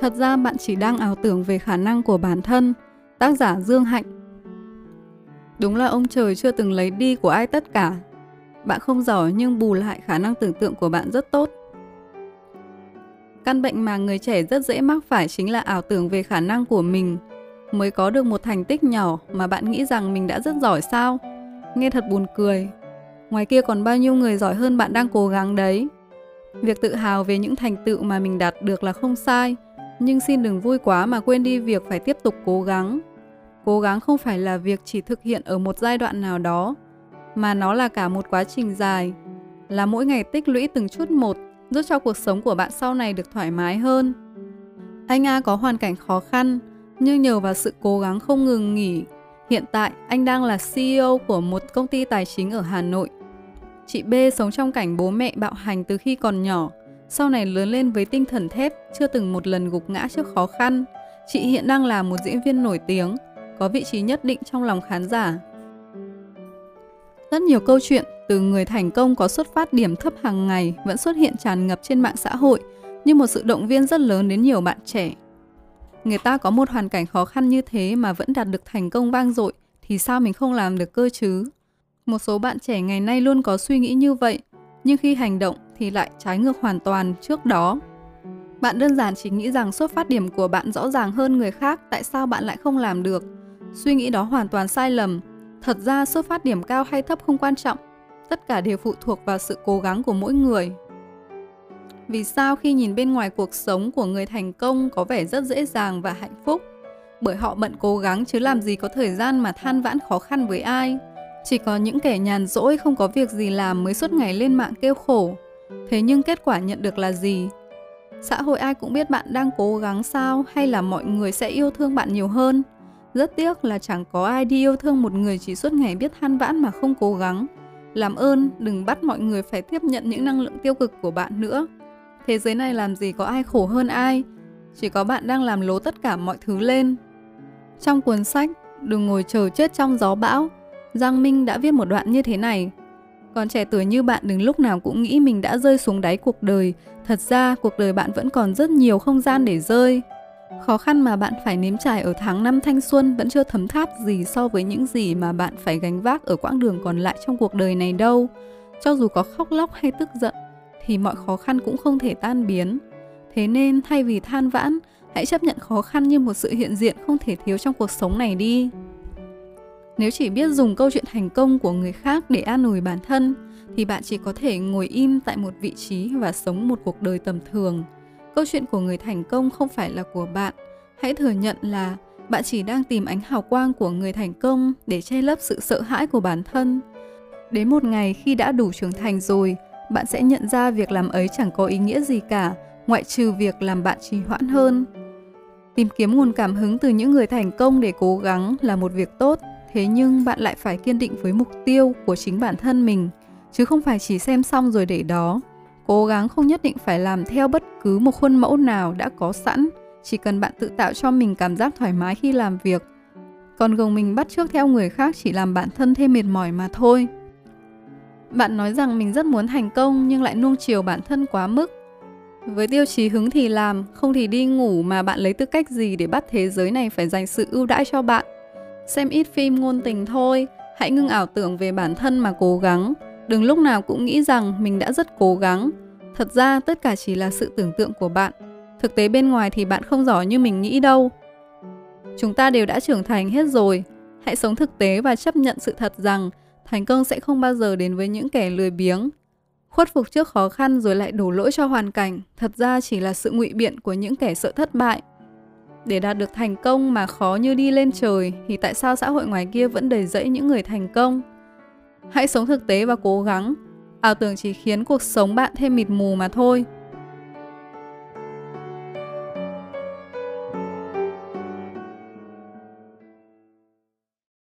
Thật ra bạn chỉ đang ảo tưởng về khả năng của bản thân. Tác giả Dương Hạnh Đúng là ông trời chưa từng lấy đi của ai tất cả. Bạn không giỏi nhưng bù lại khả năng tưởng tượng của bạn rất tốt. Căn bệnh mà người trẻ rất dễ mắc phải chính là ảo tưởng về khả năng của mình. Mới có được một thành tích nhỏ mà bạn nghĩ rằng mình đã rất giỏi sao? Nghe thật buồn cười. Ngoài kia còn bao nhiêu người giỏi hơn bạn đang cố gắng đấy. Việc tự hào về những thành tựu mà mình đạt được là không sai, nhưng xin đừng vui quá mà quên đi việc phải tiếp tục cố gắng. Cố gắng không phải là việc chỉ thực hiện ở một giai đoạn nào đó, mà nó là cả một quá trình dài, là mỗi ngày tích lũy từng chút một, giúp cho cuộc sống của bạn sau này được thoải mái hơn. Anh A có hoàn cảnh khó khăn, nhưng nhờ vào sự cố gắng không ngừng nghỉ, hiện tại anh đang là CEO của một công ty tài chính ở Hà Nội. Chị B sống trong cảnh bố mẹ bạo hành từ khi còn nhỏ, sau này lớn lên với tinh thần thép, chưa từng một lần gục ngã trước khó khăn. Chị hiện đang là một diễn viên nổi tiếng, có vị trí nhất định trong lòng khán giả. Rất nhiều câu chuyện từ người thành công có xuất phát điểm thấp hàng ngày vẫn xuất hiện tràn ngập trên mạng xã hội như một sự động viên rất lớn đến nhiều bạn trẻ. Người ta có một hoàn cảnh khó khăn như thế mà vẫn đạt được thành công vang dội thì sao mình không làm được cơ chứ? Một số bạn trẻ ngày nay luôn có suy nghĩ như vậy, nhưng khi hành động thì lại trái ngược hoàn toàn trước đó. Bạn đơn giản chỉ nghĩ rằng xuất phát điểm của bạn rõ ràng hơn người khác, tại sao bạn lại không làm được? Suy nghĩ đó hoàn toàn sai lầm. Thật ra xuất phát điểm cao hay thấp không quan trọng, tất cả đều phụ thuộc vào sự cố gắng của mỗi người. Vì sao khi nhìn bên ngoài cuộc sống của người thành công có vẻ rất dễ dàng và hạnh phúc? Bởi họ bận cố gắng chứ làm gì có thời gian mà than vãn khó khăn với ai. Chỉ có những kẻ nhàn rỗi không có việc gì làm mới suốt ngày lên mạng kêu khổ. Thế nhưng kết quả nhận được là gì? Xã hội ai cũng biết bạn đang cố gắng sao hay là mọi người sẽ yêu thương bạn nhiều hơn? Rất tiếc là chẳng có ai đi yêu thương một người chỉ suốt ngày biết than vãn mà không cố gắng. Làm ơn, đừng bắt mọi người phải tiếp nhận những năng lượng tiêu cực của bạn nữa. Thế giới này làm gì có ai khổ hơn ai, chỉ có bạn đang làm lố tất cả mọi thứ lên. Trong cuốn sách Đừng ngồi chờ chết trong gió bão, Giang Minh đã viết một đoạn như thế này. Còn trẻ tuổi như bạn đừng lúc nào cũng nghĩ mình đã rơi xuống đáy cuộc đời. Thật ra, cuộc đời bạn vẫn còn rất nhiều không gian để rơi. Khó khăn mà bạn phải nếm trải ở tháng năm thanh xuân vẫn chưa thấm tháp gì so với những gì mà bạn phải gánh vác ở quãng đường còn lại trong cuộc đời này đâu. Cho dù có khóc lóc hay tức giận, thì mọi khó khăn cũng không thể tan biến. Thế nên thay vì than vãn, hãy chấp nhận khó khăn như một sự hiện diện không thể thiếu trong cuộc sống này đi. Nếu chỉ biết dùng câu chuyện thành công của người khác để an ủi bản thân, thì bạn chỉ có thể ngồi im tại một vị trí và sống một cuộc đời tầm thường. Câu chuyện của người thành công không phải là của bạn. Hãy thừa nhận là bạn chỉ đang tìm ánh hào quang của người thành công để che lấp sự sợ hãi của bản thân. Đến một ngày khi đã đủ trưởng thành rồi, bạn sẽ nhận ra việc làm ấy chẳng có ý nghĩa gì cả, ngoại trừ việc làm bạn trì hoãn hơn. Tìm kiếm nguồn cảm hứng từ những người thành công để cố gắng là một việc tốt, thế nhưng bạn lại phải kiên định với mục tiêu của chính bản thân mình, chứ không phải chỉ xem xong rồi để đó. Cố gắng không nhất định phải làm theo bất cứ một khuôn mẫu nào đã có sẵn, chỉ cần bạn tự tạo cho mình cảm giác thoải mái khi làm việc. Còn gồng mình bắt trước theo người khác chỉ làm bản thân thêm mệt mỏi mà thôi. Bạn nói rằng mình rất muốn thành công nhưng lại nuông chiều bản thân quá mức. Với tiêu chí hứng thì làm, không thì đi ngủ mà bạn lấy tư cách gì để bắt thế giới này phải dành sự ưu đãi cho bạn. Xem ít phim ngôn tình thôi, hãy ngưng ảo tưởng về bản thân mà cố gắng. Đừng lúc nào cũng nghĩ rằng mình đã rất cố gắng. Thật ra tất cả chỉ là sự tưởng tượng của bạn. Thực tế bên ngoài thì bạn không giỏi như mình nghĩ đâu. Chúng ta đều đã trưởng thành hết rồi. Hãy sống thực tế và chấp nhận sự thật rằng thành công sẽ không bao giờ đến với những kẻ lười biếng. Khuất phục trước khó khăn rồi lại đổ lỗi cho hoàn cảnh, thật ra chỉ là sự ngụy biện của những kẻ sợ thất bại. Để đạt được thành công mà khó như đi lên trời, thì tại sao xã hội ngoài kia vẫn đầy rẫy những người thành công? Hãy sống thực tế và cố gắng. Ảo tưởng chỉ khiến cuộc sống bạn thêm mịt mù mà thôi.